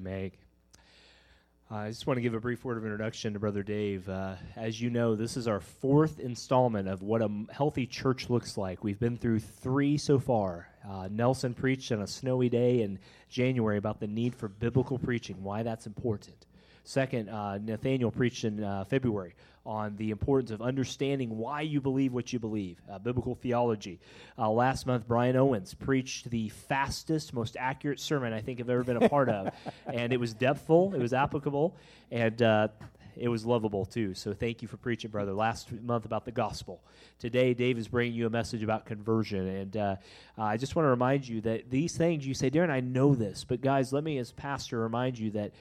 you, Meg. Uh, I just want to give a brief word of introduction to Brother Dave. Uh, as you know, this is our fourth installment of what a healthy church looks like. We've been through three so far. Uh, Nelson preached on a snowy day in January about the need for biblical preaching, why that's important. Second, uh, Nathaniel preached in uh, February on the importance of understanding why you believe what you believe, uh, biblical theology. Uh, last month, Brian Owens preached the fastest, most accurate sermon I think I've ever been a part of. And it was depthful, it was applicable, and uh, it was lovable too. So thank you for preaching, brother. Last month about the gospel. Today, Dave is bringing you a message about conversion. And uh, I just want to remind you that these things, you say, Darren, I know this. But guys, let me as pastor remind you that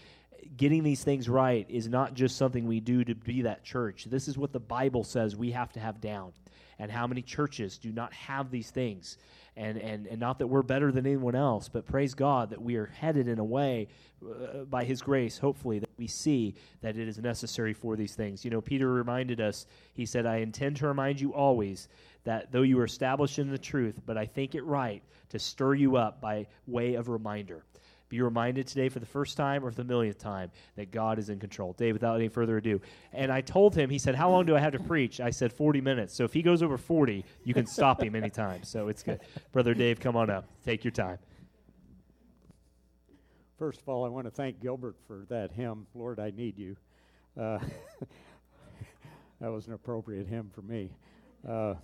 getting these things right is not just something we do to be that church. This is what the Bible says we have to have down. And how many churches do not have these things? And, and, and not that we're better than anyone else, but praise God that we are headed in a way, uh, by His grace, hopefully, that we see that it is necessary for these things. You know, Peter reminded us, he said, I intend to remind you always that though you are established in the truth, but I think it right to stir you up by way of reminder be reminded today for the first time or for the millionth time that God is in control. Dave, without any further ado. And I told him, he said, How long do I have to preach? I said, 40 minutes. So if he goes over 40, you can stop him anytime. So it's good. Brother Dave, come on up. Take your time. First of all, I want to thank Gilbert for that hymn, Lord, I Need You. Uh, that was an appropriate hymn for me. Uh,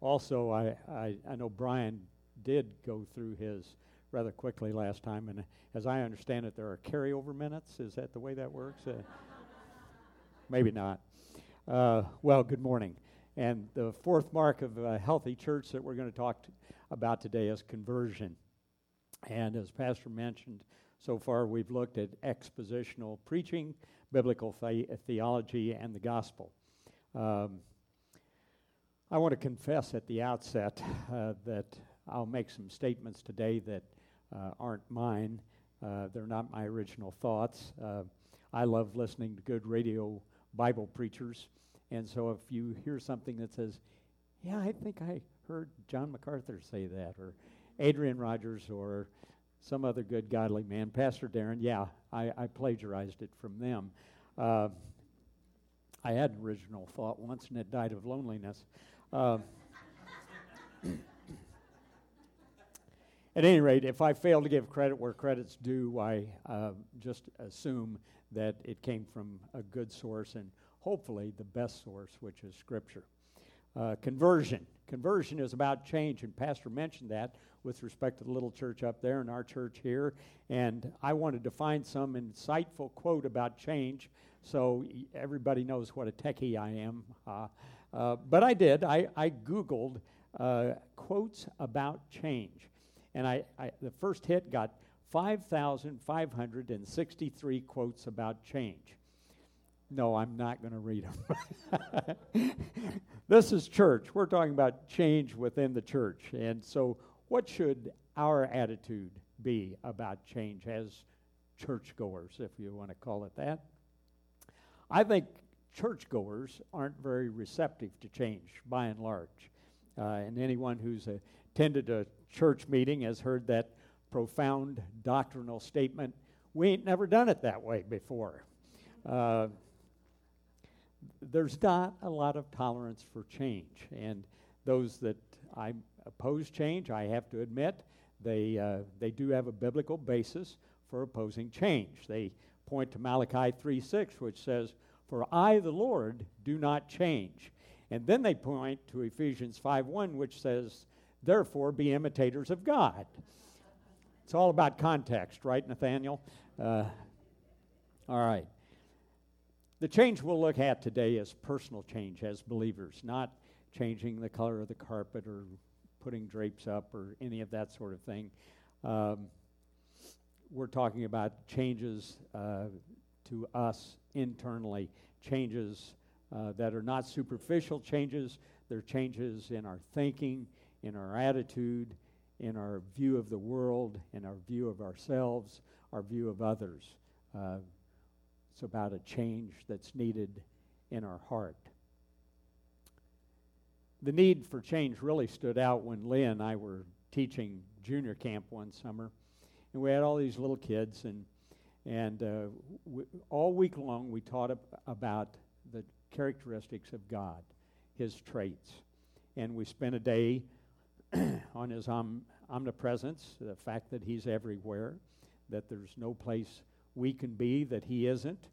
also, I, I, I know Brian did go through his rather quickly last time, and as I understand it, there are carryover minutes. Is that the way that works? Uh, maybe not. Uh, well, good morning. And the fourth mark of a healthy church that we're going to talk about today is conversion. And as Pastor mentioned, so far we've looked at expositional preaching, biblical the- theology, and the gospel. Um, I want to confess at the outset uh, that I'll make some statements today that aren't mine. Uh, they're not my original thoughts. Uh, I love listening to good radio Bible preachers. And so if you hear something that says, yeah, I think I heard John MacArthur say that, or Adrian Rogers, or some other good godly man, Pastor Darren, yeah, I, I plagiarized it from them. Uh, I had an original thought once, and it died of loneliness. Uh, At any rate, if I fail to give credit where credit's due, I uh, just assume that it came from a good source and hopefully the best source, which is Scripture. Uh, conversion. Conversion is about change, and Pastor mentioned that with respect to the little church up there and our church here. And I wanted to find some insightful quote about change so everybody knows what a techie I am. Uh, uh, but I did. I, I Googled uh, quotes about change. And I, I, the first hit got 5,563 quotes about change. No, I'm not going to read them. this is church. We're talking about change within the church. And so, what should our attitude be about change as churchgoers, if you want to call it that? I think churchgoers aren't very receptive to change by and large. Uh, and anyone who's attended a church meeting has heard that profound doctrinal statement we ain't never done it that way before. Uh, there's not a lot of tolerance for change. And those that I oppose change, I have to admit, they, uh, they do have a biblical basis for opposing change. They point to Malachi 3 6, which says, For I, the Lord, do not change. And then they point to Ephesians 5 1, which says, Therefore, be imitators of God. It's all about context, right, Nathaniel? Uh, all right. The change we'll look at today is personal change as believers, not changing the color of the carpet or putting drapes up or any of that sort of thing. Um, we're talking about changes uh, to us internally, changes uh, that are not superficial changes, they're changes in our thinking, in our attitude, in our view of the world, in our view of ourselves, our view of others. Uh, it's about a change that's needed in our heart. The need for change really stood out when Leah and I were teaching junior camp one summer. And we had all these little kids, and, and uh, we, all week long we taught ab- about the characteristics of God, His traits. And we spent a day on His om- omnipresence, the fact that He's everywhere, that there's no place we can be that He isn't.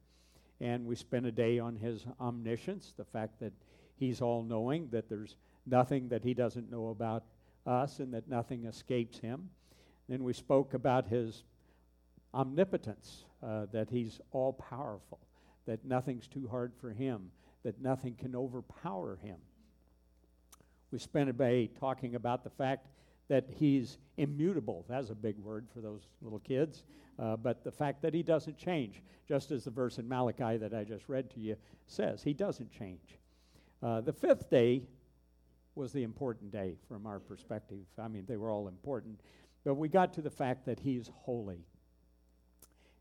And we spent a day on His omniscience, the fact that He's all knowing, that there's nothing that He doesn't know about us, and that nothing escapes Him. Then we spoke about His omnipotence, uh, that He's all powerful, that nothing's too hard for Him, that nothing can overpower Him. We spent a day talking about the fact that He's immutable. That's a big word for those little kids. Uh, but the fact that He doesn't change, just as the verse in Malachi that I just read to you says, He doesn't change. Uh, the fifth day was the important day from our perspective. I mean, they were all important. But we got to the fact that He's holy.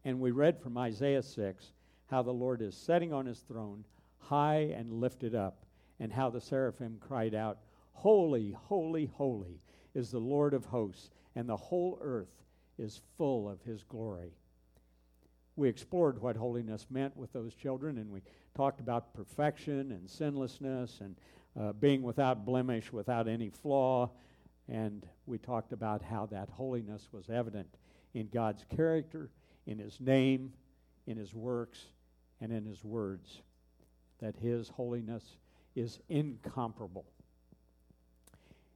And we read from Isaiah 6 how the Lord is setting on His throne, high and lifted up, and how the seraphim cried out, Holy, holy, holy is the Lord of hosts, and the whole earth is full of His glory. We explored what holiness meant with those children, and we talked about perfection and sinlessness and uh, being without blemish, without any flaw, and we talked about how that holiness was evident in God's character, in His name, in His works, and in His words. That His holiness is incomparable.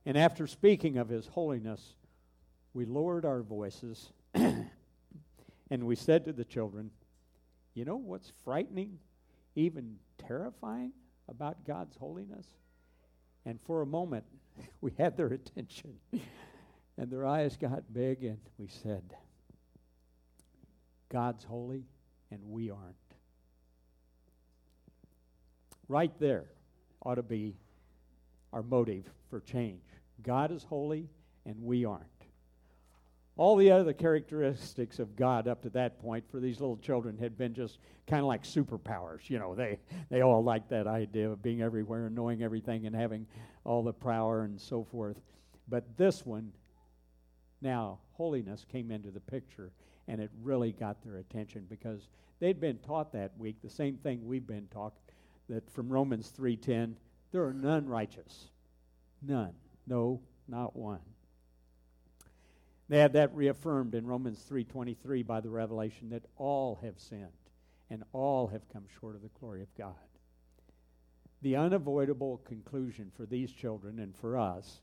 And after speaking of His holiness, we lowered our voices and we said to the children, You know what's frightening, even terrifying about God's holiness? And for a moment, we had their attention. and their eyes got big, and we said, God's holy, and we aren't. Right there ought to be our motive for change. God is holy, and we aren't. All the other characteristics of God up to that point for these little children had been just kind of like superpowers. You know, they, they all liked that idea of being everywhere and knowing everything and having all the power and so forth. But this one, now, holiness came into the picture and it really got their attention because they'd been taught that week the same thing we've been taught that from Romans 3:10 there are none righteous none no not one they had that reaffirmed in Romans 3:23 by the revelation that all have sinned and all have come short of the glory of God. The unavoidable conclusion for these children and for us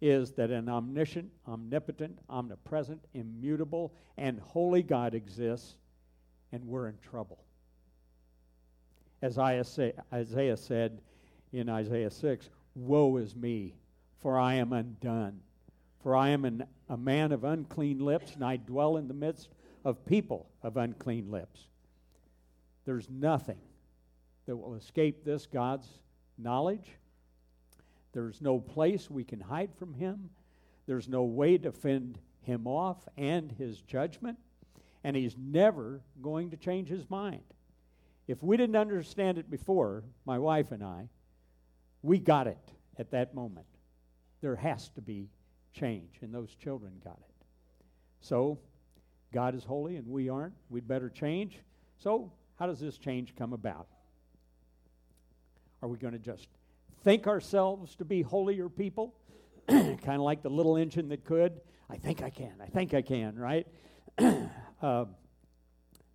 is that an omniscient, omnipotent, omnipresent, immutable, and holy God exists, and we're in trouble. As Isaiah said in Isaiah 6, Woe is me, for I am undone for I am an, a man of unclean lips, and I dwell in the midst of people of unclean lips. There's nothing that will escape this God's knowledge. There's no place we can hide from Him. There's no way to fend Him off and His judgment. And He's never going to change His mind. If we didn't understand it before, my wife and I, we got it at that moment. There has to be change, and those children got it. So, God is holy and we aren't. We'd better change. So, how does this change come about? Are we going to just think ourselves to be holier people? kind of like the little engine that could? I think I can. I think I can, right? uh,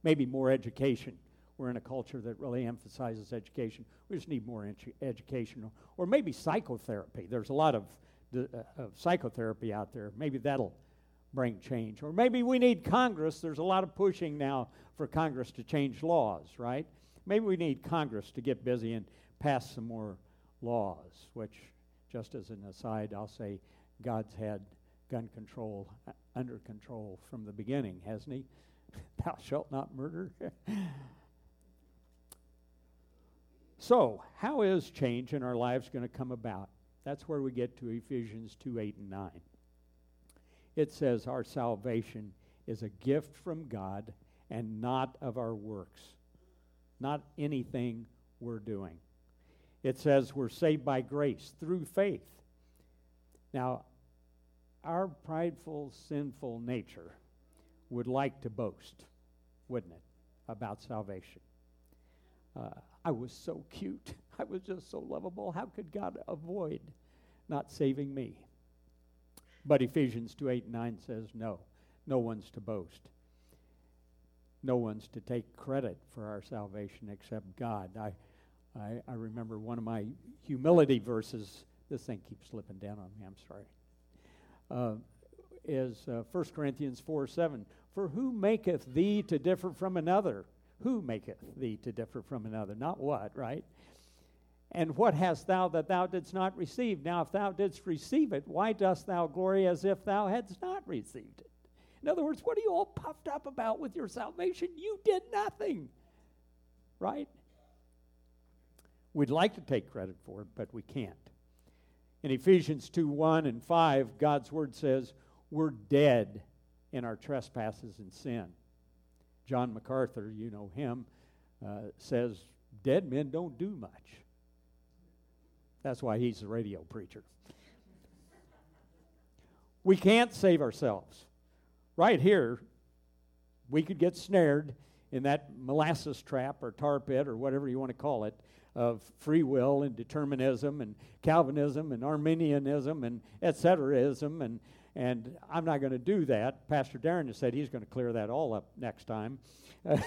maybe more education we're in a culture that really emphasizes education. We just need more edu- education, or maybe psychotherapy. There's a lot of, uh, of psychotherapy out there. Maybe that'll bring change. Or maybe we need Congress. There's a lot of pushing now for Congress to change laws, right? Maybe we need Congress to get busy and pass some more laws, which, just as an aside, I'll say God's had gun control uh, under control from the beginning, hasn't He? Thou shalt not murder. so, how is change in our lives going to come about? That's where we get to Ephesians 2 8 and 9. It says, Our salvation is a gift from God and not of our works, not anything we're doing. It says we're saved by grace through faith. Now, our prideful, sinful nature would like to boast, wouldn't it, about salvation? Uh, I was so cute. I was just so lovable. How could God avoid not saving me? But Ephesians 2 8 and 9 says, no, no one's to boast. No one's to take credit for our salvation except God. I, I, I remember one of my humility verses. This thing keeps slipping down on me. I'm sorry uh, is uh, 1 Corinthians 4 7. For who maketh thee to differ from another? Who maketh thee to differ from another? Not what, right? And what hast thou that thou didst not receive? Now, if thou didst receive it, why dost thou glory as if thou hadst not received it? In other words, what are you all puffed up about with your salvation? You did nothing, right? We'd like to take credit for it, but we can't. In Ephesians 2 1 and 5, God's word says, We're dead in our trespasses and sin. John MacArthur, you know him, uh, says, Dead men don't do much. That's why he's a radio preacher. we can't save ourselves. Right here, we could get snared in that molasses trap or tar pit or whatever you want to call it of free will and determinism and Calvinism and Arminianism and et ceteraism and and I'm not going to do that. Pastor Darren has said he's going to clear that all up next time.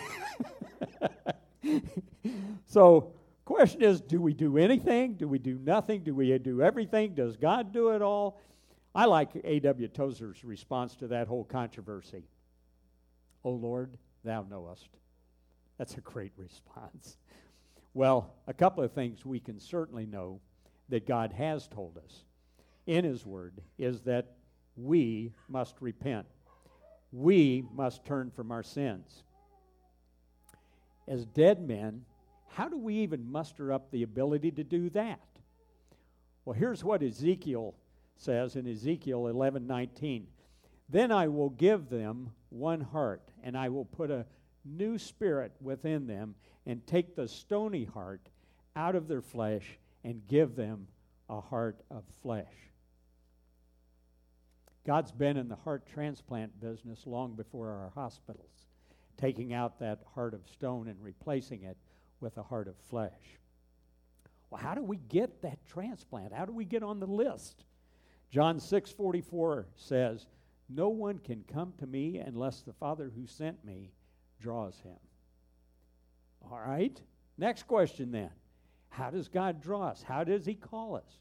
so, question is, do we do anything? Do we do nothing? Do we do everything? Does God do it all? I like A.W. Tozer's response to that whole controversy. O Lord, thou knowest. That's a great response. Well, a couple of things we can certainly know that God has told us in His Word is that we must repent. We must turn from our sins. As dead men, how do we even muster up the ability to do that? Well, here's what Ezekiel says in Ezekiel 11 19. Then I will give them one heart, and I will put a new spirit within them, and take the stony heart out of their flesh and give them a heart of flesh. God's been in the heart transplant business long before our hospitals, taking out that heart of stone and replacing it with a heart of flesh. Well, how do we get that transplant? How do we get on the list? John 6:44 says, "No one can come to me unless the Father who sent me draws him." All right? Next question then. How does God draw us? How does He call us?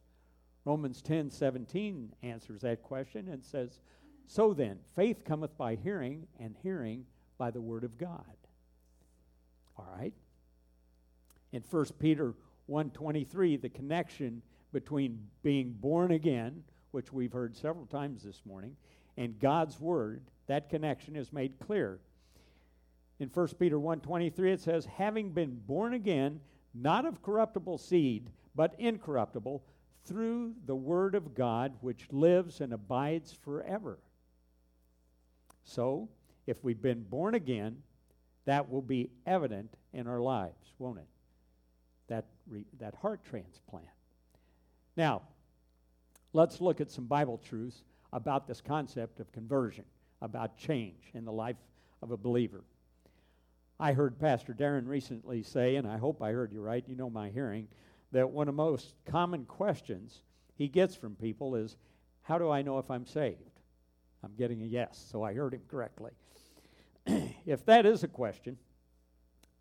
Romans 10 17 answers that question and says, So then, faith cometh by hearing, and hearing by the word of God. All right? In 1 Peter 1:23, the connection between being born again, which we've heard several times this morning, and God's word, that connection is made clear in 1 Peter 1:23 it says having been born again not of corruptible seed but incorruptible through the word of God which lives and abides forever. So, if we've been born again, that will be evident in our lives, won't it? That re, that heart transplant. Now, let's look at some Bible truths about this concept of conversion, about change in the life of a believer. I heard Pastor Darren recently say, and I hope I heard you right, you know my hearing, that one of the most common questions he gets from people is, How do I know if I'm saved? I'm getting a yes, so I heard him correctly. if that is a question,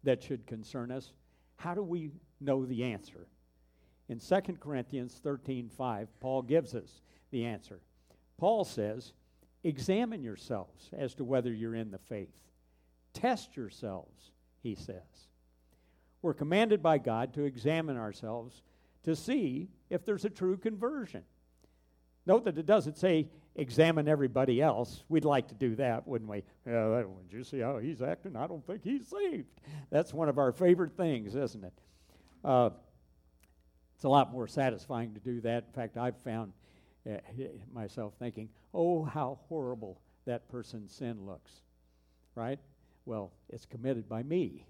that should concern us. How do we know the answer? In 2 Corinthians 13 5, Paul gives us the answer. Paul says, Examine yourselves as to whether you're in the faith. Test yourselves, he says. We're commanded by God to examine ourselves to see if there's a true conversion. Note that it doesn't say examine everybody else. We'd like to do that, wouldn't we? Would you see how he's acting? I don't think he's saved. That's one of our favorite things, isn't it? Uh, it's a lot more satisfying to do that. In fact, I've found uh, myself thinking, oh, how horrible that person's sin looks, right? Well, it's committed by me.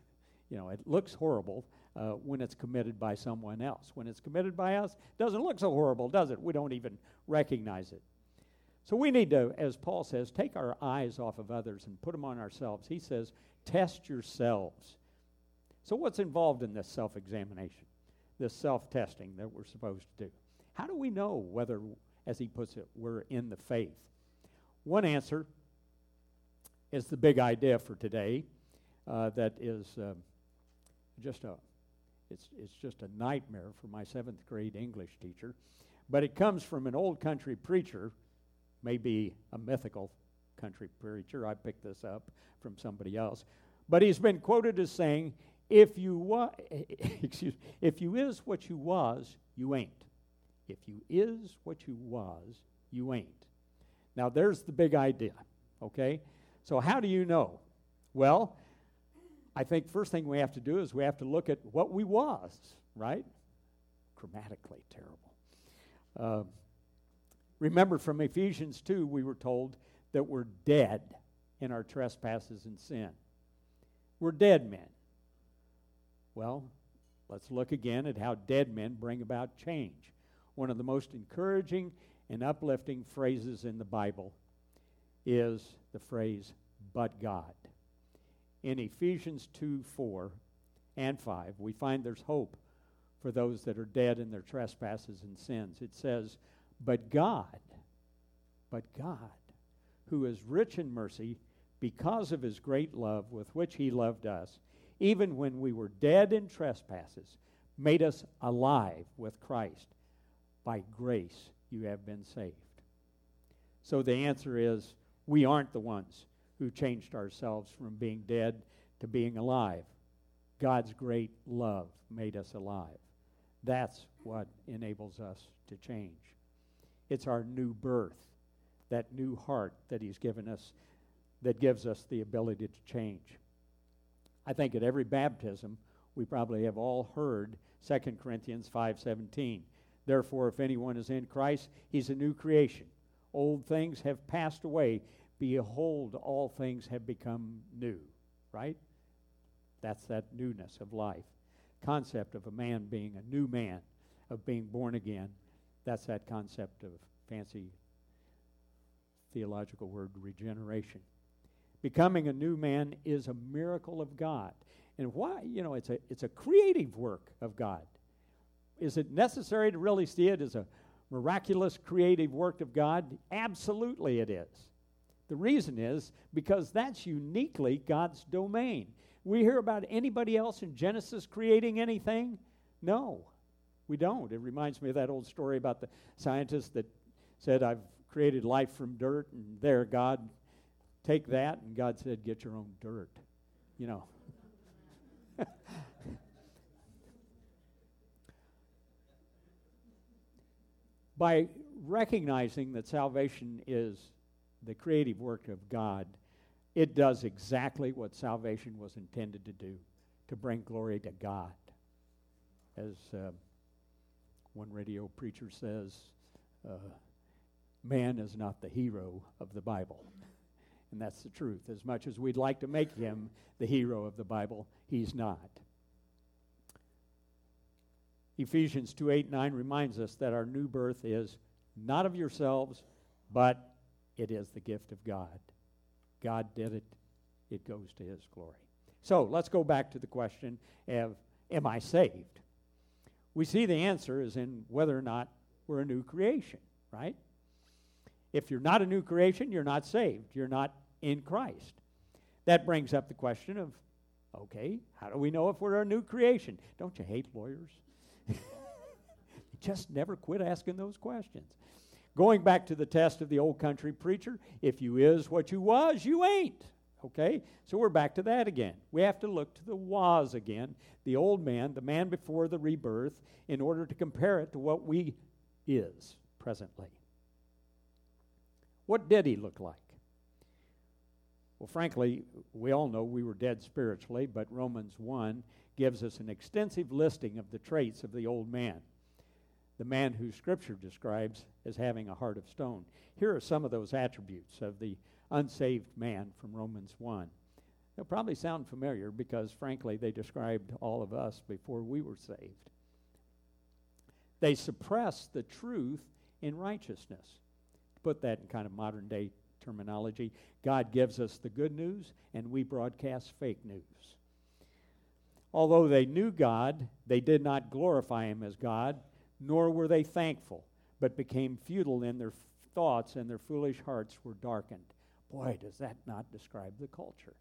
You know, it looks horrible uh, when it's committed by someone else. When it's committed by us, it doesn't look so horrible, does it? We don't even recognize it. So we need to, as Paul says, take our eyes off of others and put them on ourselves. He says, test yourselves. So, what's involved in this self examination, this self testing that we're supposed to do? How do we know whether, as he puts it, we're in the faith? One answer is the big idea for today uh, that is uh, just a it's, it's just a nightmare for my seventh grade English teacher. But it comes from an old country preacher, maybe a mythical country preacher. I picked this up from somebody else. But he's been quoted as saying, if you wa- excuse if you is what you was, you ain't. If you is what you was, you ain't. Now there's the big idea, okay? So how do you know? Well, I think first thing we have to do is we have to look at what we was, right? Grammatically terrible. Uh, remember from Ephesians 2, we were told that we're dead in our trespasses and sin. We're dead men. Well, let's look again at how dead men bring about change. One of the most encouraging and uplifting phrases in the Bible is the phrase, but God in Ephesians 2 4 and 5, we find there's hope for those that are dead in their trespasses and sins. It says, But God, but God, who is rich in mercy, because of his great love with which he loved us, even when we were dead in trespasses, made us alive with Christ. By grace you have been saved. So the answer is we aren't the ones who changed ourselves from being dead to being alive. God's great love made us alive. That's what enables us to change. It's our new birth, that new heart that He's given us, that gives us the ability to change. I think at every baptism, we probably have all heard 2 Corinthians 5:17. Therefore, if anyone is in Christ, he's a new creation. Old things have passed away. Behold, all things have become new, right? That's that newness of life. Concept of a man being a new man, of being born again. That's that concept of fancy theological word regeneration. Becoming a new man is a miracle of God. And why? You know, it's a, it's a creative work of God. Is it necessary to really see it as a miraculous creative work of God? Absolutely, it is. The reason is because that's uniquely God's domain. We hear about anybody else in Genesis creating anything? No, we don't. It reminds me of that old story about the scientist that said, I've created life from dirt, and there, God, take that. And God said, Get your own dirt. You know. By recognizing that salvation is the creative work of God, it does exactly what salvation was intended to do to bring glory to God. As uh, one radio preacher says, uh, man is not the hero of the Bible. And that's the truth. As much as we'd like to make him the hero of the Bible, he's not. Ephesians 2 8 9 reminds us that our new birth is not of yourselves, but it is the gift of God. God did it, it goes to his glory. So let's go back to the question of Am I saved? We see the answer is in whether or not we're a new creation, right? If you're not a new creation, you're not saved. You're not in Christ. That brings up the question of Okay, how do we know if we're a new creation? Don't you hate lawyers? Just never quit asking those questions. Going back to the test of the old country preacher, if you is what you was, you ain't. Okay? So we're back to that again. We have to look to the was again, the old man, the man before the rebirth, in order to compare it to what we is presently. What did he look like? Well, frankly, we all know we were dead spiritually, but Romans 1 gives us an extensive listing of the traits of the old man, the man who Scripture describes as having a heart of stone. Here are some of those attributes of the unsaved man from Romans 1. They'll probably sound familiar because, frankly, they described all of us before we were saved. They suppress the truth in righteousness. To put that in kind of modern day terminology, God gives us the good news and we broadcast fake news. Although they knew God, they did not glorify Him as God, nor were they thankful, but became futile in their thoughts and their foolish hearts were darkened. Boy, does that not describe the culture.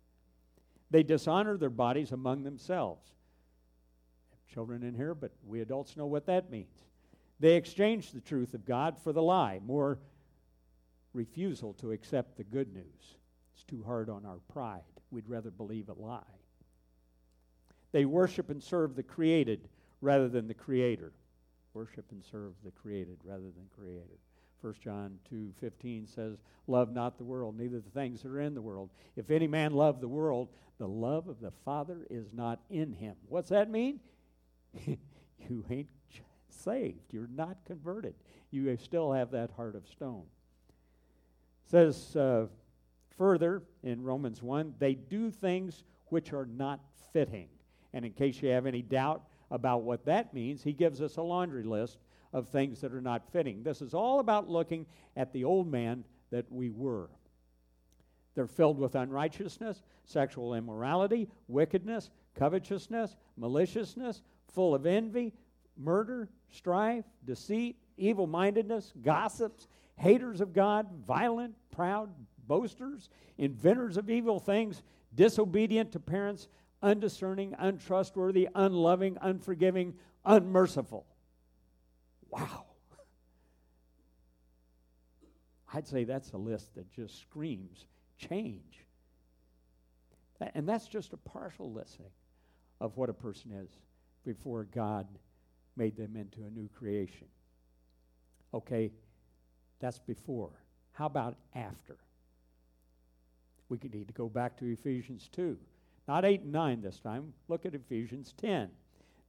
They dishonor their bodies among themselves. Children in here, but we adults know what that means. They exchange the truth of God for the lie, more refusal to accept the good news. It's too hard on our pride. We'd rather believe a lie. They worship and serve the created rather than the creator. Worship and serve the created rather than creator. 1 John 2:15 says, "Love not the world, neither the things that are in the world. If any man love the world, the love of the Father is not in him." What's that mean? you ain't saved. You're not converted. You still have that heart of stone. It says uh, further in Romans 1 they do things which are not fitting. And in case you have any doubt about what that means, he gives us a laundry list of things that are not fitting. This is all about looking at the old man that we were. They're filled with unrighteousness, sexual immorality, wickedness, covetousness, maliciousness, full of envy, murder, strife, deceit, evil mindedness, gossips, haters of God, violent, proud, boasters, inventors of evil things, disobedient to parents, undiscerning, untrustworthy, unloving, unforgiving, unmerciful. Wow. I'd say that's a list that just screams change. And that's just a partial listing of what a person is before God made them into a new creation. Okay, that's before. How about after? We could need to go back to Ephesians 2. Not 8 and 9 this time. Look at Ephesians 10.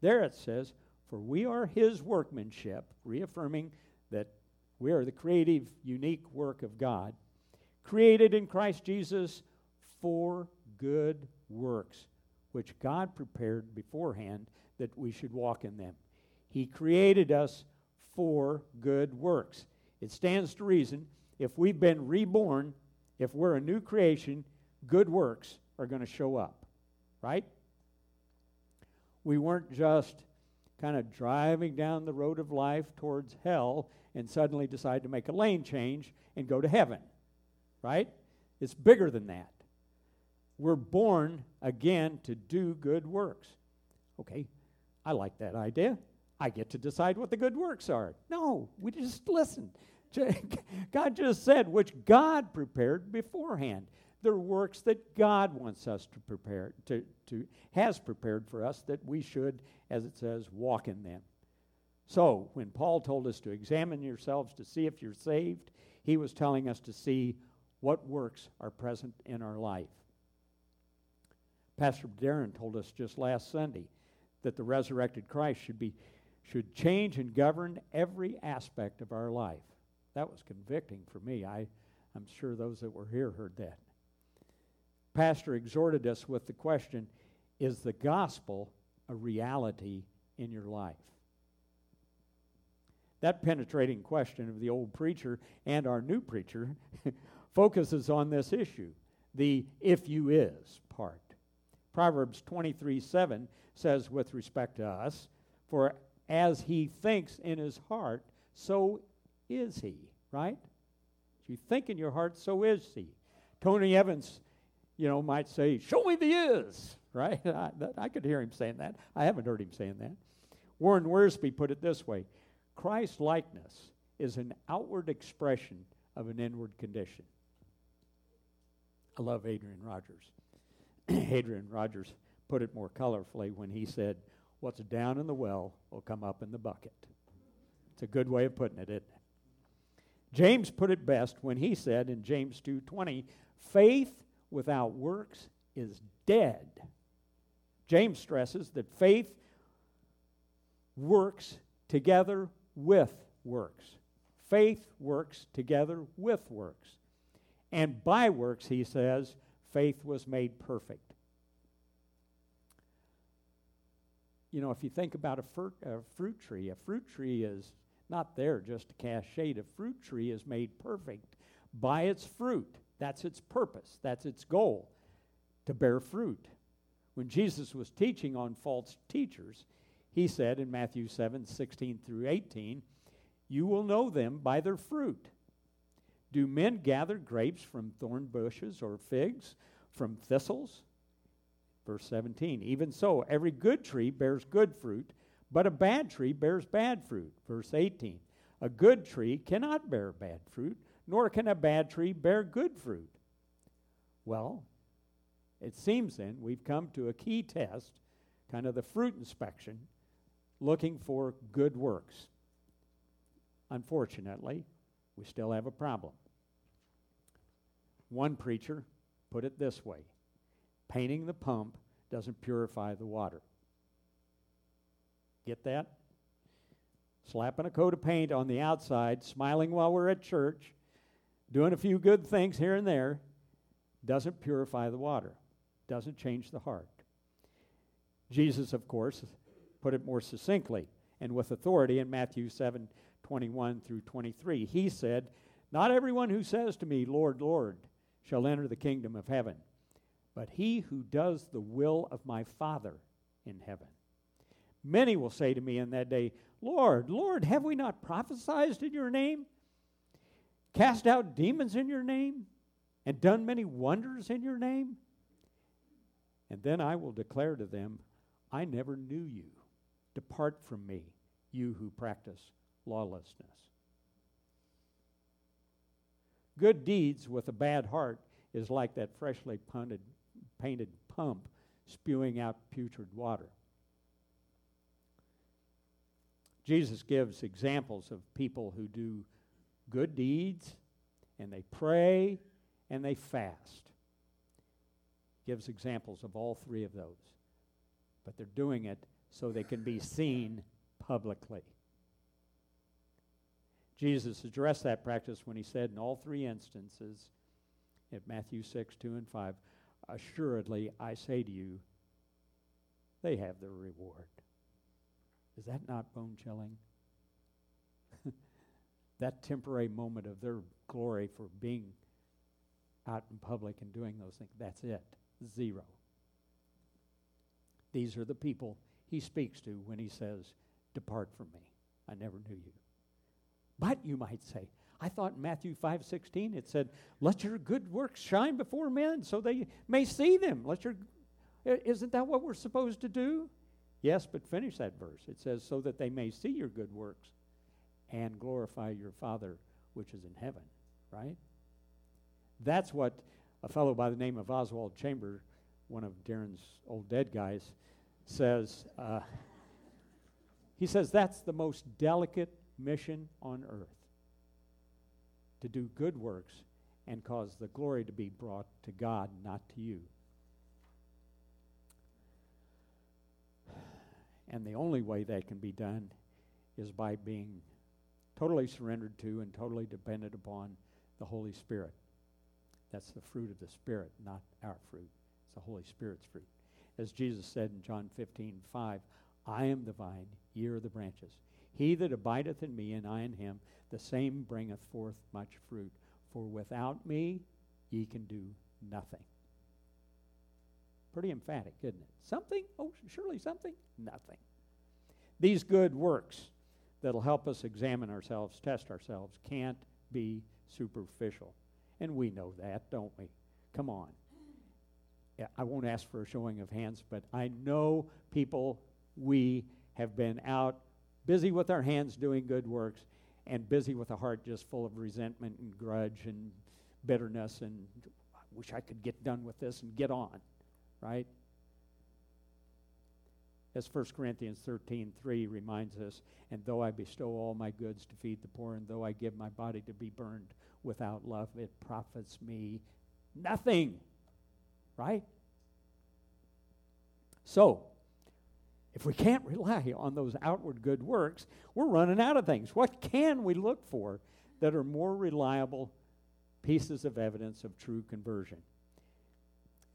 There it says, for we are his workmanship, reaffirming that we are the creative, unique work of God, created in Christ Jesus for good works, which God prepared beforehand that we should walk in them. He created us for good works. It stands to reason if we've been reborn, if we're a new creation, good works are going to show up, right? We weren't just kind of driving down the road of life towards hell and suddenly decide to make a lane change and go to heaven. Right? It's bigger than that. We're born again to do good works. Okay, I like that idea. I get to decide what the good works are. No, we just listen. God just said, which God prepared beforehand. They're works that God wants us to prepare, to, to has prepared for us that we should as it says, walk in them. So, when Paul told us to examine yourselves to see if you're saved, he was telling us to see what works are present in our life. Pastor Darren told us just last Sunday that the resurrected Christ should be should change and govern every aspect of our life. That was convicting for me. I, I'm sure those that were here heard that. Pastor exhorted us with the question Is the gospel a reality in your life? That penetrating question of the old preacher and our new preacher focuses on this issue the if you is part. Proverbs 23 7 says, with respect to us, For as he thinks in his heart, so is he, right? You think in your heart, so is he. Tony Evans you know, might say, Show me the is, right? I, I could hear him saying that. I haven't heard him saying that. Warren Wiersbe put it this way Christ likeness is an outward expression of an inward condition. I love Adrian Rogers. Adrian Rogers put it more colorfully when he said, What's down in the well will come up in the bucket. It's a good way of putting it, isn't it? James put it best when he said in James 2:20, faith without works is dead. James stresses that faith works together with works. Faith works together with works. And by works, he says, faith was made perfect. You know, if you think about a fruit, a fruit tree, a fruit tree is not there just to cast shade. A fruit tree is made perfect by its fruit. That's its purpose, that's its goal to bear fruit. When Jesus was teaching on false teachers, he said in Matthew 7 16 through 18, You will know them by their fruit. Do men gather grapes from thorn bushes or figs from thistles? Verse 17, even so, every good tree bears good fruit, but a bad tree bears bad fruit. Verse 18, a good tree cannot bear bad fruit, nor can a bad tree bear good fruit. Well, it seems then we've come to a key test, kind of the fruit inspection, looking for good works. Unfortunately, we still have a problem. One preacher put it this way painting the pump doesn't purify the water. Get that? Slapping a coat of paint on the outside, smiling while we're at church, doing a few good things here and there, doesn't purify the water, doesn't change the heart. Jesus, of course, put it more succinctly and with authority in Matthew 7 21 through 23. He said, Not everyone who says to me, Lord, Lord, shall enter the kingdom of heaven, but he who does the will of my Father in heaven. Many will say to me in that day, Lord, Lord, have we not prophesied in your name? Cast out demons in your name? And done many wonders in your name? And then I will declare to them, I never knew you. Depart from me, you who practice lawlessness. Good deeds with a bad heart is like that freshly punted, painted pump spewing out putrid water. Jesus gives examples of people who do good deeds and they pray and they fast. Gives examples of all three of those. But they're doing it so they can be seen publicly. Jesus addressed that practice when he said in all three instances, at Matthew 6, 2, and 5, Assuredly, I say to you, they have their reward. Is that not bone chilling? That temporary moment of their glory for being out in public and doing those things, that's it. Zero. These are the people he speaks to when he says, Depart from me. I never knew you. But you might say, I thought in Matthew 5 16 it said, Let your good works shine before men so they may see them. Let your isn't that what we're supposed to do? Yes, but finish that verse. It says, So that they may see your good works and glorify your Father which is in heaven, right? That's what a fellow by the name of Oswald Chamber, one of Darren's old dead guys, says. Uh, he says that's the most delicate mission on earth to do good works and cause the glory to be brought to God, not to you. And the only way that can be done is by being totally surrendered to and totally dependent upon the Holy Spirit. That's the fruit of the Spirit, not our fruit. It's the Holy Spirit's fruit. As Jesus said in John 15, 5, I am the vine, ye are the branches. He that abideth in me, and I in him, the same bringeth forth much fruit. For without me, ye can do nothing. Pretty emphatic, isn't it? Something? Oh, surely something? Nothing. These good works that'll help us examine ourselves, test ourselves, can't be superficial. And we know that, don't we? Come on. I won't ask for a showing of hands, but I know people, we have been out busy with our hands doing good works and busy with a heart just full of resentment and grudge and bitterness and I wish I could get done with this and get on, right? As 1 Corinthians 13 3 reminds us, and though I bestow all my goods to feed the poor, and though I give my body to be burned without love, it profits me nothing. Right? So, if we can't rely on those outward good works, we're running out of things. What can we look for that are more reliable pieces of evidence of true conversion?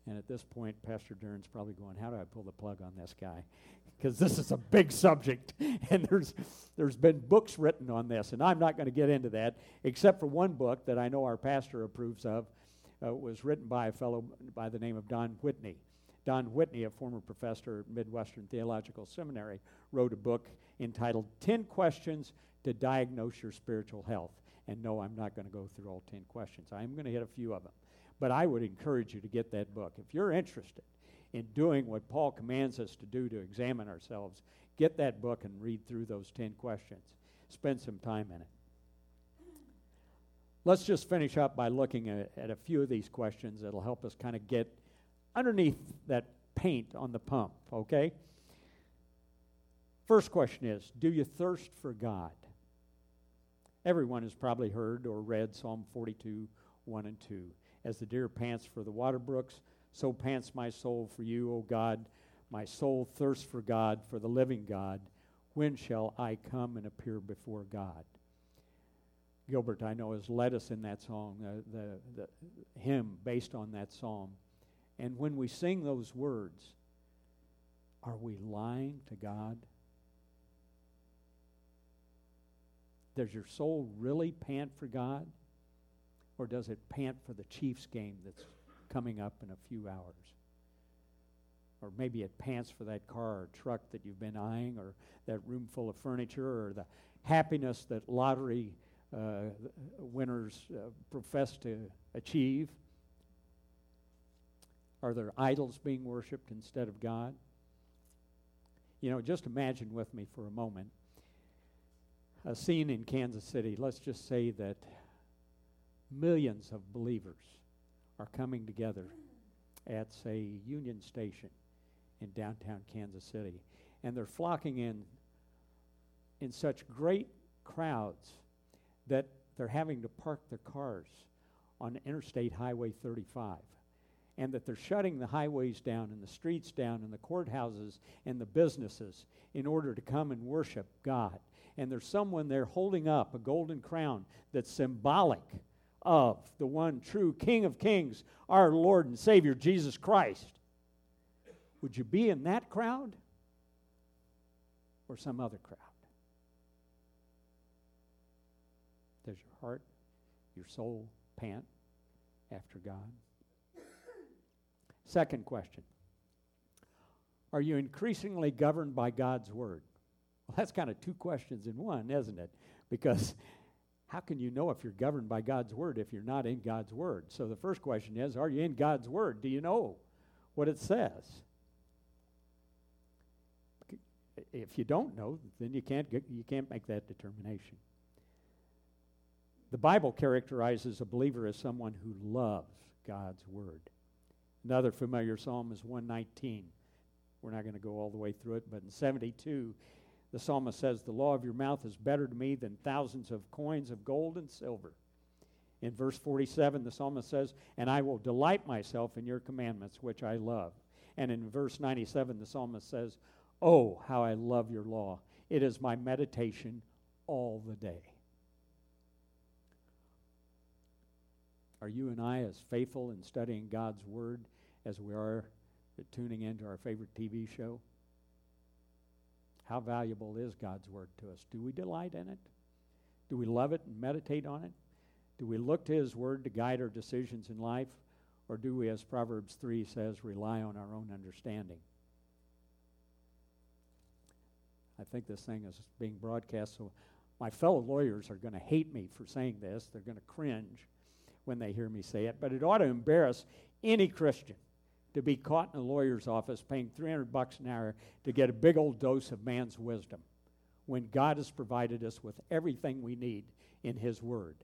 And at this point, Pastor Dern's probably going, How do I pull the plug on this guy? Because this is a big subject, and there's, there's been books written on this, and I'm not going to get into that, except for one book that I know our pastor approves of. Uh, was written by a fellow by the name of Don Whitney. Don Whitney, a former professor at Midwestern Theological Seminary, wrote a book entitled 10 Questions to Diagnose Your Spiritual Health. And no, I'm not going to go through all 10 questions. I'm going to hit a few of them. But I would encourage you to get that book. If you're interested in doing what Paul commands us to do to examine ourselves, get that book and read through those 10 questions. Spend some time in it. Let's just finish up by looking at, at a few of these questions that'll help us kind of get underneath that paint on the pump, okay? First question is Do you thirst for God? Everyone has probably heard or read Psalm 42, 1 and 2. As the deer pants for the water brooks, so pants my soul for you, O God. My soul thirsts for God, for the living God. When shall I come and appear before God? Gilbert, I know, has led us in that song, uh, the, the hymn based on that psalm. And when we sing those words, are we lying to God? Does your soul really pant for God? Or does it pant for the Chiefs game that's coming up in a few hours? Or maybe it pants for that car or truck that you've been eyeing, or that room full of furniture, or the happiness that lottery uh, winners uh, profess to achieve. Are there idols being worshiped instead of God? You know, just imagine with me for a moment a scene in Kansas City. Let's just say that millions of believers are coming together at, say, Union Station in downtown Kansas City. And they're flocking in in such great crowds that they're having to park their cars on Interstate Highway 35 and that they're shutting the highways down and the streets down and the courthouses and the businesses in order to come and worship God. And there's someone there holding up a golden crown that's symbolic of the one true King of Kings, our Lord and Savior, Jesus Christ. Would you be in that crowd or some other crowd? Does your heart, your soul pant after God? Second question Are you increasingly governed by God's Word? Well, that's kind of two questions in one, isn't it? Because how can you know if you're governed by God's Word if you're not in God's Word? So the first question is Are you in God's Word? Do you know what it says? If you don't know, then you can't, get, you can't make that determination. The Bible characterizes a believer as someone who loves God's Word. Another familiar psalm is 119. We're not going to go all the way through it, but in 72, the psalmist says, The law of your mouth is better to me than thousands of coins of gold and silver. In verse 47, the psalmist says, And I will delight myself in your commandments, which I love. And in verse 97, the psalmist says, Oh, how I love your law. It is my meditation all the day. Are you and I as faithful in studying God's Word as we are tuning into our favorite TV show? How valuable is God's Word to us? Do we delight in it? Do we love it and meditate on it? Do we look to His Word to guide our decisions in life? Or do we, as Proverbs 3 says, rely on our own understanding? I think this thing is being broadcast, so my fellow lawyers are going to hate me for saying this. They're going to cringe when they hear me say it, but it ought to embarrass any Christian to be caught in a lawyer's office paying 300 bucks an hour to get a big old dose of man's wisdom when God has provided us with everything we need in His Word.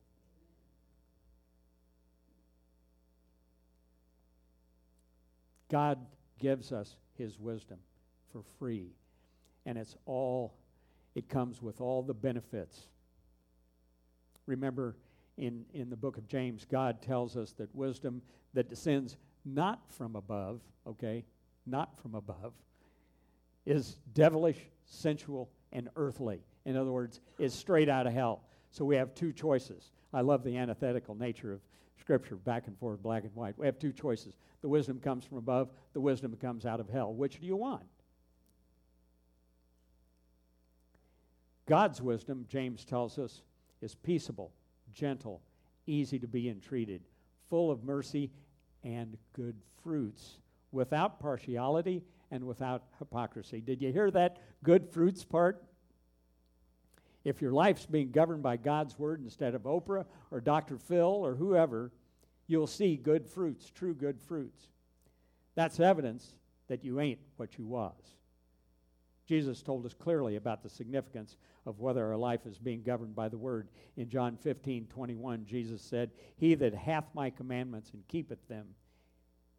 God gives us His wisdom for free, and it's all, it comes with all the benefits. Remember, in, in the book of James, God tells us that wisdom that descends not from above, okay, not from above, is devilish, sensual, and earthly. In other words, is straight out of hell. So we have two choices. I love the antithetical nature of Scripture, back and forth, black and white. We have two choices. The wisdom comes from above, the wisdom comes out of hell. Which do you want? God's wisdom, James tells us, is peaceable, gentle, easy to be entreated, full of mercy and good fruits, without partiality and without hypocrisy. Did you hear that good fruits part? If your life's being governed by God's word instead of Oprah or Dr. Phil or whoever, you'll see good fruits, true good fruits. That's evidence that you ain't what you was. Jesus told us clearly about the significance of whether our life is being governed by the word. In John 15, 21, Jesus said, He that hath my commandments and keepeth them,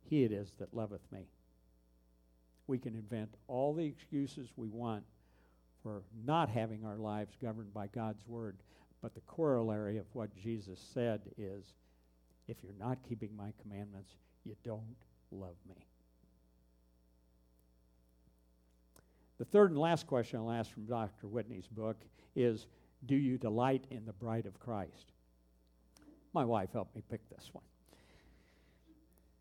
he it is that loveth me. We can invent all the excuses we want for not having our lives governed by God's word. But the corollary of what Jesus said is if you're not keeping my commandments, you don't love me. The third and last question I'll ask from Dr. Whitney's book is Do you delight in the bride of Christ? My wife helped me pick this one.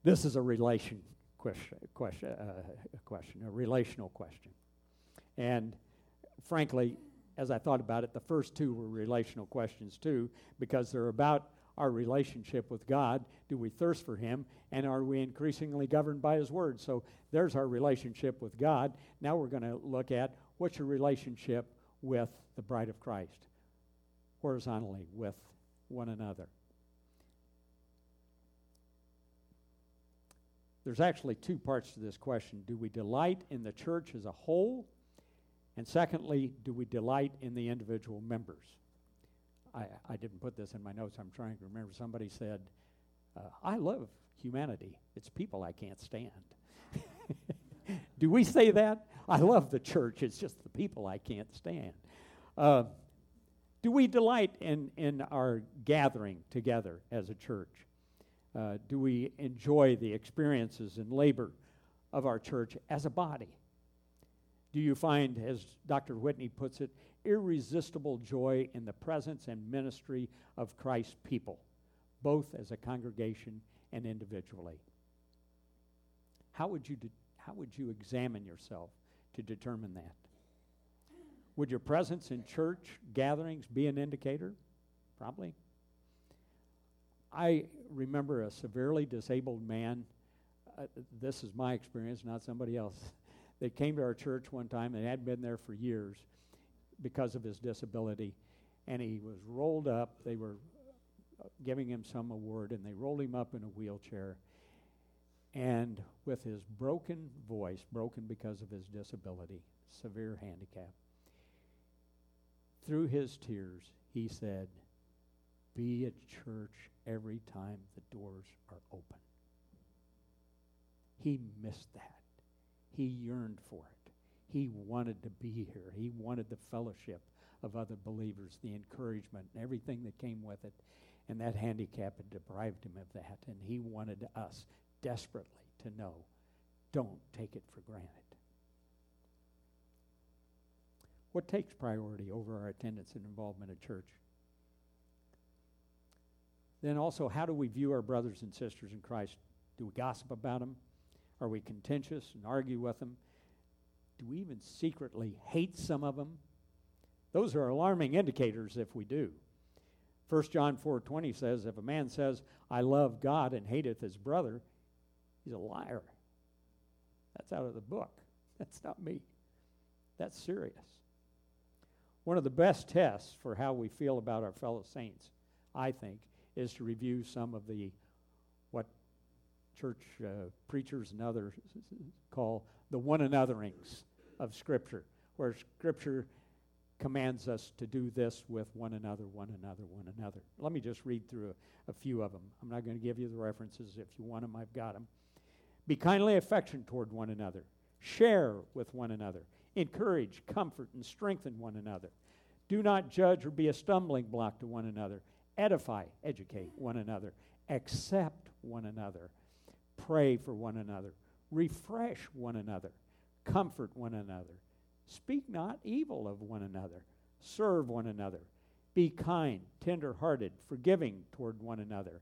This is a relation question, question, uh, question, a relational question. And frankly, as I thought about it, the first two were relational questions too, because they're about our relationship with God. Do we thirst for Him? And are we increasingly governed by His Word? So there's our relationship with God. Now we're going to look at what's your relationship with the bride of Christ, horizontally with one another. There's actually two parts to this question. Do we delight in the church as a whole? And secondly, do we delight in the individual members? I, I didn't put this in my notes. I'm trying to remember. Somebody said, uh, I love humanity. It's people I can't stand. Do we say that? I love the church. It's just the people I can't stand. Uh, do we delight in, in our gathering together as a church? Uh, do we enjoy the experiences and labor of our church as a body? Do you find, as Dr. Whitney puts it, irresistible joy in the presence and ministry of Christ's people, both as a congregation and individually. How would you, de- how would you examine yourself to determine that? Would your presence in church gatherings be an indicator? Probably. I remember a severely disabled man. Uh, this is my experience, not somebody else. They came to our church one time. and had been there for years because of his disability. And he was rolled up. They were uh, giving him some award, and they rolled him up in a wheelchair. And with his broken voice, broken because of his disability, severe handicap, through his tears, he said, Be at church every time the doors are open. He missed that. He yearned for it. He wanted to be here. He wanted the fellowship of other believers, the encouragement, and everything that came with it. And that handicap had deprived him of that. And he wanted us desperately to know don't take it for granted. What takes priority over our attendance and involvement at church? Then also, how do we view our brothers and sisters in Christ? Do we gossip about them? Are we contentious and argue with them? Do we even secretly hate some of them? Those are alarming indicators if we do. 1 John 4:20 says if a man says I love God and hateth his brother, he's a liar. That's out of the book. That's not me. That's serious. One of the best tests for how we feel about our fellow saints, I think, is to review some of the church uh, preachers and others call the one anotherings of Scripture, where Scripture commands us to do this with one another, one another, one another. Let me just read through a, a few of them. I'm not going to give you the references. If you want them, I've got them. Be kindly affectionate toward one another. Share with one another. Encourage, comfort, and strengthen one another. Do not judge or be a stumbling block to one another. Edify, educate one another. Accept one another. Pray for one another. Refresh one another. Comfort one another. Speak not evil of one another. Serve one another. Be kind, tender hearted, forgiving toward one another.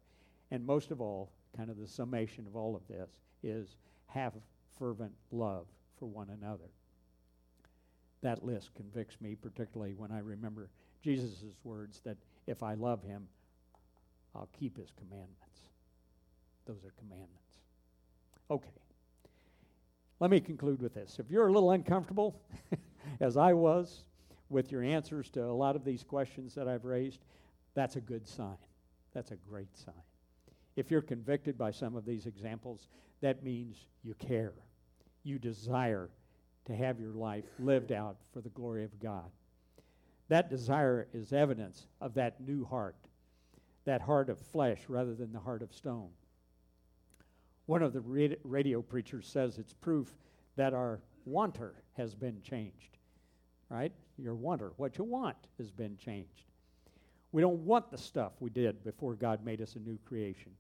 And most of all, kind of the summation of all of this is have fervent love for one another. That list convicts me, particularly when I remember Jesus' words that if I love him, I'll keep his commandments. Those are commandments. Okay. Let me conclude with this. If you're a little uncomfortable, as I was, with your answers to a lot of these questions that I've raised, that's a good sign. That's a great sign. If you're convicted by some of these examples, that means you care. You desire to have your life lived out for the glory of God. That desire is evidence of that new heart, that heart of flesh rather than the heart of stone. One of the radio preachers says it's proof that our wanter has been changed. Right? Your wanter, what you want, has been changed. We don't want the stuff we did before God made us a new creation.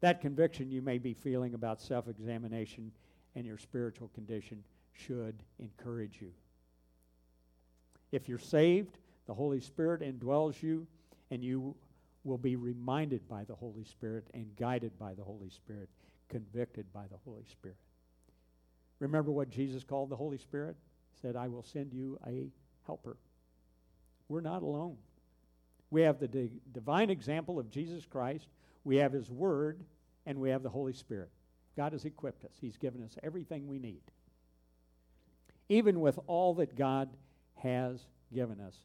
That conviction you may be feeling about self examination and your spiritual condition should encourage you. If you're saved, the Holy Spirit indwells you, and you will be reminded by the Holy Spirit and guided by the Holy Spirit, convicted by the Holy Spirit. Remember what Jesus called the Holy Spirit? He said, I will send you a helper. We're not alone. We have the di- divine example of Jesus Christ, we have His Word, and we have the Holy Spirit. God has equipped us, He's given us everything we need. Even with all that God has given us,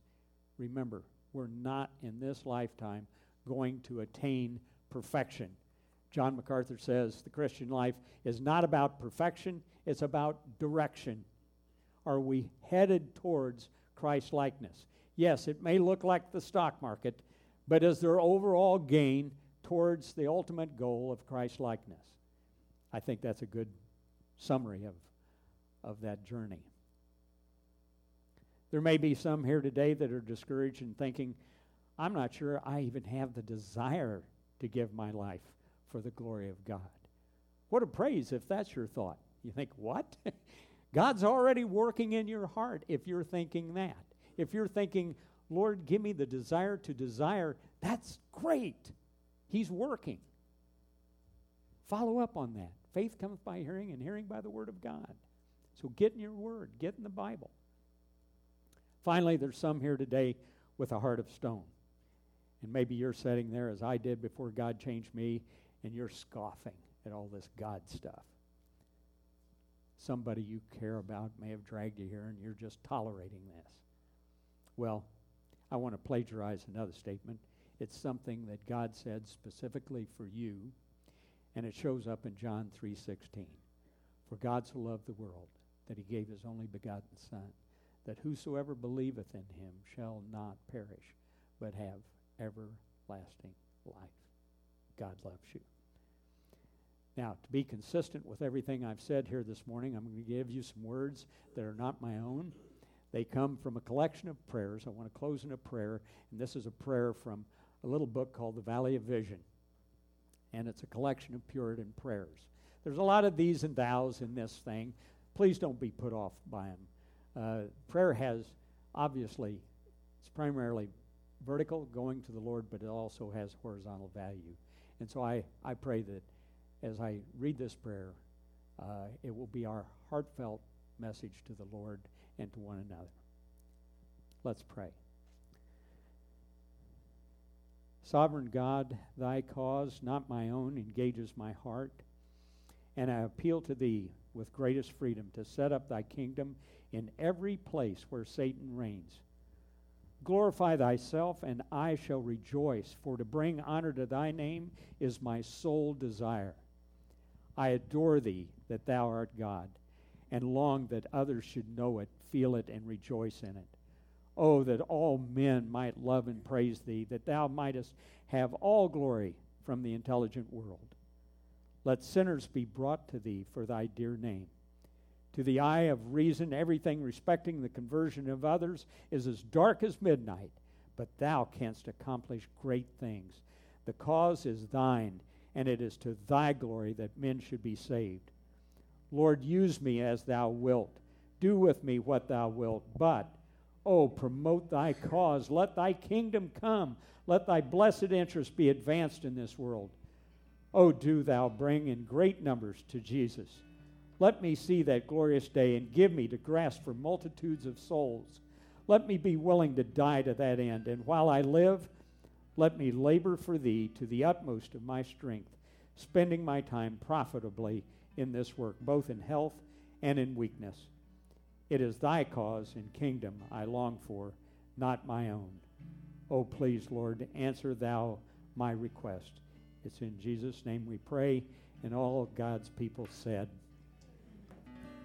remember, we're not in this lifetime going to attain perfection. John MacArthur says the Christian life is not about perfection, it's about direction. Are we headed towards Christ likeness? Yes, it may look like the stock market, but is there overall gain towards the ultimate goal of Christ likeness? I think that's a good summary of, of that journey. There may be some here today that are discouraged and thinking, I'm not sure I even have the desire to give my life for the glory of God. What a praise if that's your thought. You think, what? God's already working in your heart if you're thinking that. If you're thinking, Lord, give me the desire to desire, that's great. He's working. Follow up on that. Faith cometh by hearing, and hearing by the word of God. So get in your word, get in the Bible. Finally, there's some here today with a heart of stone. And maybe you're sitting there as I did before God changed me, and you're scoffing at all this God stuff. Somebody you care about may have dragged you here, and you're just tolerating this. Well, I want to plagiarize another statement. It's something that God said specifically for you, and it shows up in John 3:16. For God so loved the world that he gave his only begotten son, that whosoever believeth in him shall not perish, but have everlasting life. God loves you. Now, to be consistent with everything I've said here this morning, I'm going to give you some words that are not my own. They come from a collection of prayers. I want to close in a prayer, and this is a prayer from a little book called The Valley of Vision. And it's a collection of Puritan prayers. There's a lot of these and thous in this thing. Please don't be put off by them. Uh, prayer has, obviously, it's primarily vertical, going to the Lord, but it also has horizontal value. And so I, I pray that as I read this prayer, uh, it will be our heartfelt message to the Lord and to one another. Let's pray. Sovereign God, thy cause, not my own, engages my heart, and I appeal to thee with greatest freedom to set up thy kingdom in every place where Satan reigns. Glorify thyself, and I shall rejoice, for to bring honor to thy name is my sole desire. I adore thee that thou art God, and long that others should know it, feel it, and rejoice in it. Oh, that all men might love and praise thee, that thou mightest have all glory from the intelligent world. Let sinners be brought to thee for thy dear name. To the eye of reason, everything respecting the conversion of others is as dark as midnight, but thou canst accomplish great things. The cause is thine, and it is to thy glory that men should be saved. Lord, use me as thou wilt. Do with me what thou wilt, but, oh, promote thy cause. Let thy kingdom come. Let thy blessed interest be advanced in this world. Oh, do thou bring in great numbers to Jesus. Let me see that glorious day and give me to grasp for multitudes of souls. Let me be willing to die to that end. And while I live, let me labor for thee to the utmost of my strength, spending my time profitably in this work, both in health and in weakness. It is thy cause and kingdom I long for, not my own. Oh, please, Lord, answer thou my request. It's in Jesus' name we pray, and all God's people said,